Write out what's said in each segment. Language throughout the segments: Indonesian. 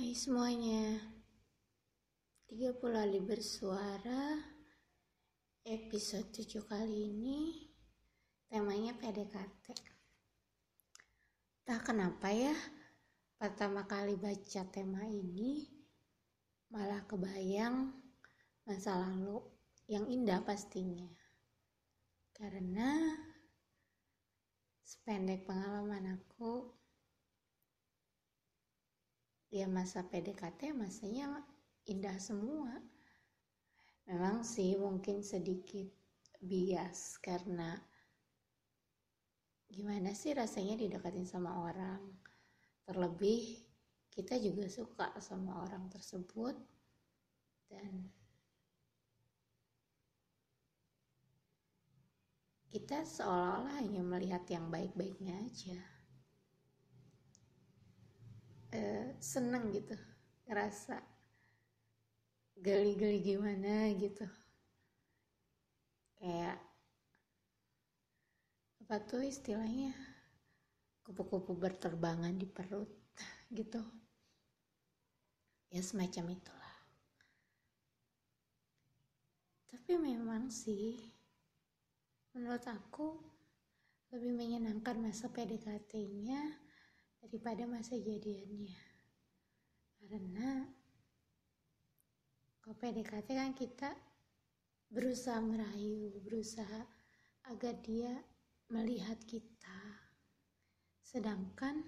Hai semuanya. 30 Ali bersuara Episode 7 kali ini Temanya PDKT Tak kenapa ya Pertama kali baca tema ini Malah kebayang Masa lalu Yang indah pastinya. Karena Sependek pengalaman aku ya masa PDKT masanya indah semua. Memang sih mungkin sedikit bias karena gimana sih rasanya didekatin sama orang. Terlebih kita juga suka sama orang tersebut dan kita seolah-olah hanya melihat yang baik-baiknya aja uh, seneng gitu ngerasa geli-geli gimana gitu. Kayak apa tuh istilahnya kupu-kupu berterbangan di perut gitu. Ya semacam itulah. Tapi memang sih menurut aku lebih menyenangkan masa PDKT-nya daripada masa jadiannya. Karena kalau PDKT kan kita berusaha merayu berusaha agar dia melihat kita. Sedangkan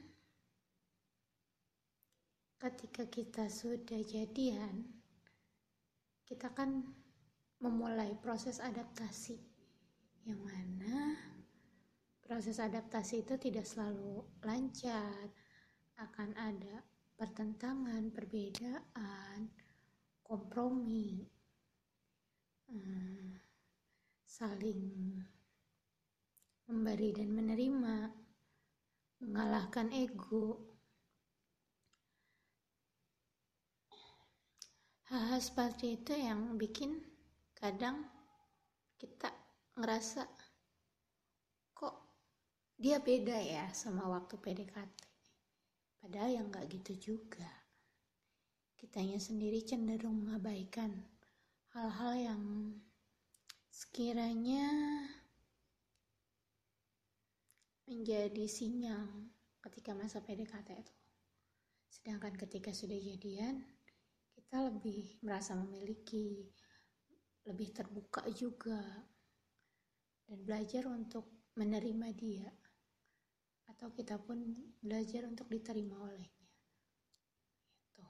ketika kita sudah jadian kita kan memulai proses adaptasi. Yang mana proses adaptasi itu tidak selalu lancar, akan ada pertentangan, perbedaan, kompromi, hmm, saling memberi dan menerima, mengalahkan ego. Hal-hal seperti itu yang bikin kadang kita ngerasa dia beda ya sama waktu PDKT. Padahal yang nggak gitu juga. Kitanya sendiri cenderung mengabaikan hal-hal yang sekiranya menjadi sinyal ketika masa PDKT itu. Sedangkan ketika sudah jadian, kita lebih merasa memiliki, lebih terbuka juga, dan belajar untuk menerima dia atau kita pun belajar untuk diterima olehnya. Gitu.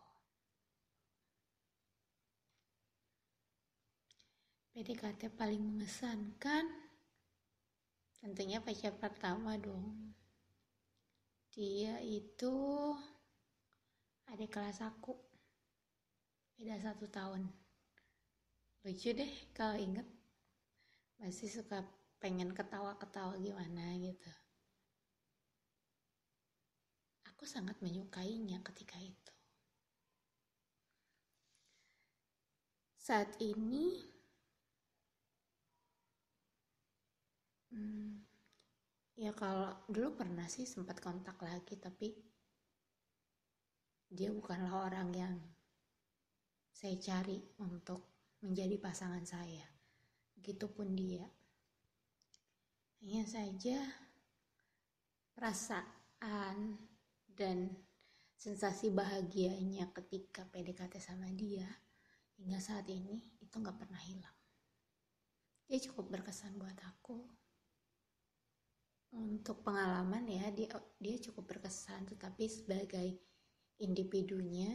PDKT paling mengesankan tentunya pacar pertama dong. Dia itu adik kelas aku. Beda satu tahun. Lucu deh kalau inget. Masih suka pengen ketawa-ketawa gimana gitu aku sangat menyukainya ketika itu. Saat ini, hmm, ya kalau dulu pernah sih sempat kontak lagi, tapi dia bukanlah orang yang saya cari untuk menjadi pasangan saya. Begitupun dia. Hanya saja perasaan dan sensasi bahagianya ketika PDKT sama dia hingga saat ini itu nggak pernah hilang. Dia cukup berkesan buat aku. Untuk pengalaman ya dia dia cukup berkesan, tetapi sebagai individunya,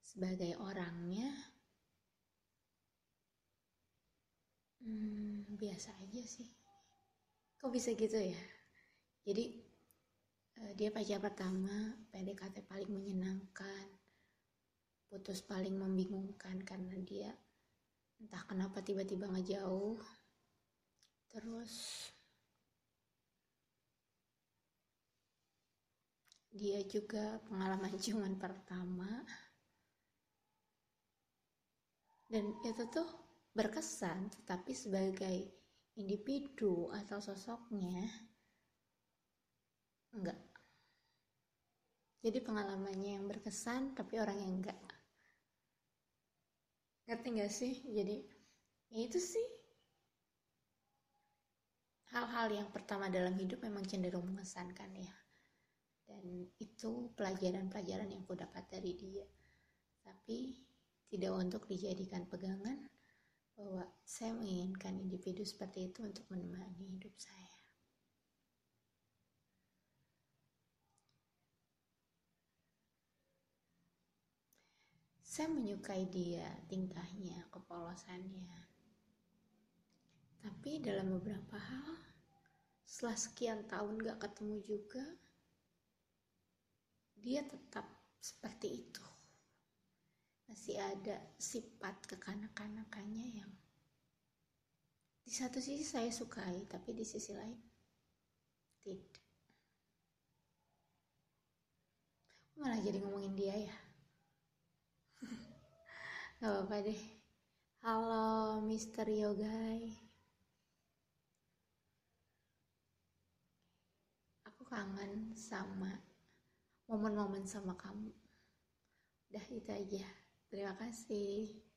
sebagai orangnya, hmm, biasa aja sih. Kok bisa gitu ya? Jadi dia pacar pertama PDKT paling menyenangkan putus paling membingungkan karena dia entah kenapa tiba-tiba ngejauh terus dia juga pengalaman ciuman pertama. Dan itu tuh berkesan tetapi sebagai individu atau sosoknya enggak jadi pengalamannya yang berkesan tapi orang yang enggak. Ngerti gak sih? Jadi ya itu sih. Hal-hal yang pertama dalam hidup memang cenderung mengesankan ya. Dan itu pelajaran-pelajaran yang aku dapat dari dia. Tapi tidak untuk dijadikan pegangan bahwa saya menginginkan individu seperti itu untuk menemani hidup saya saya menyukai dia tingkahnya kepolosannya. Tapi dalam beberapa hal setelah sekian tahun gak ketemu juga dia tetap seperti itu. Masih ada sifat kekanak-kanakannya yang di satu sisi saya sukai tapi di sisi lain tidak. Malah jadi ngomongin dia ya Gak apa-apa deh. Halo Mister Yogai. Aku kangen sama momen-momen sama kamu. Udah itu aja. Terima kasih.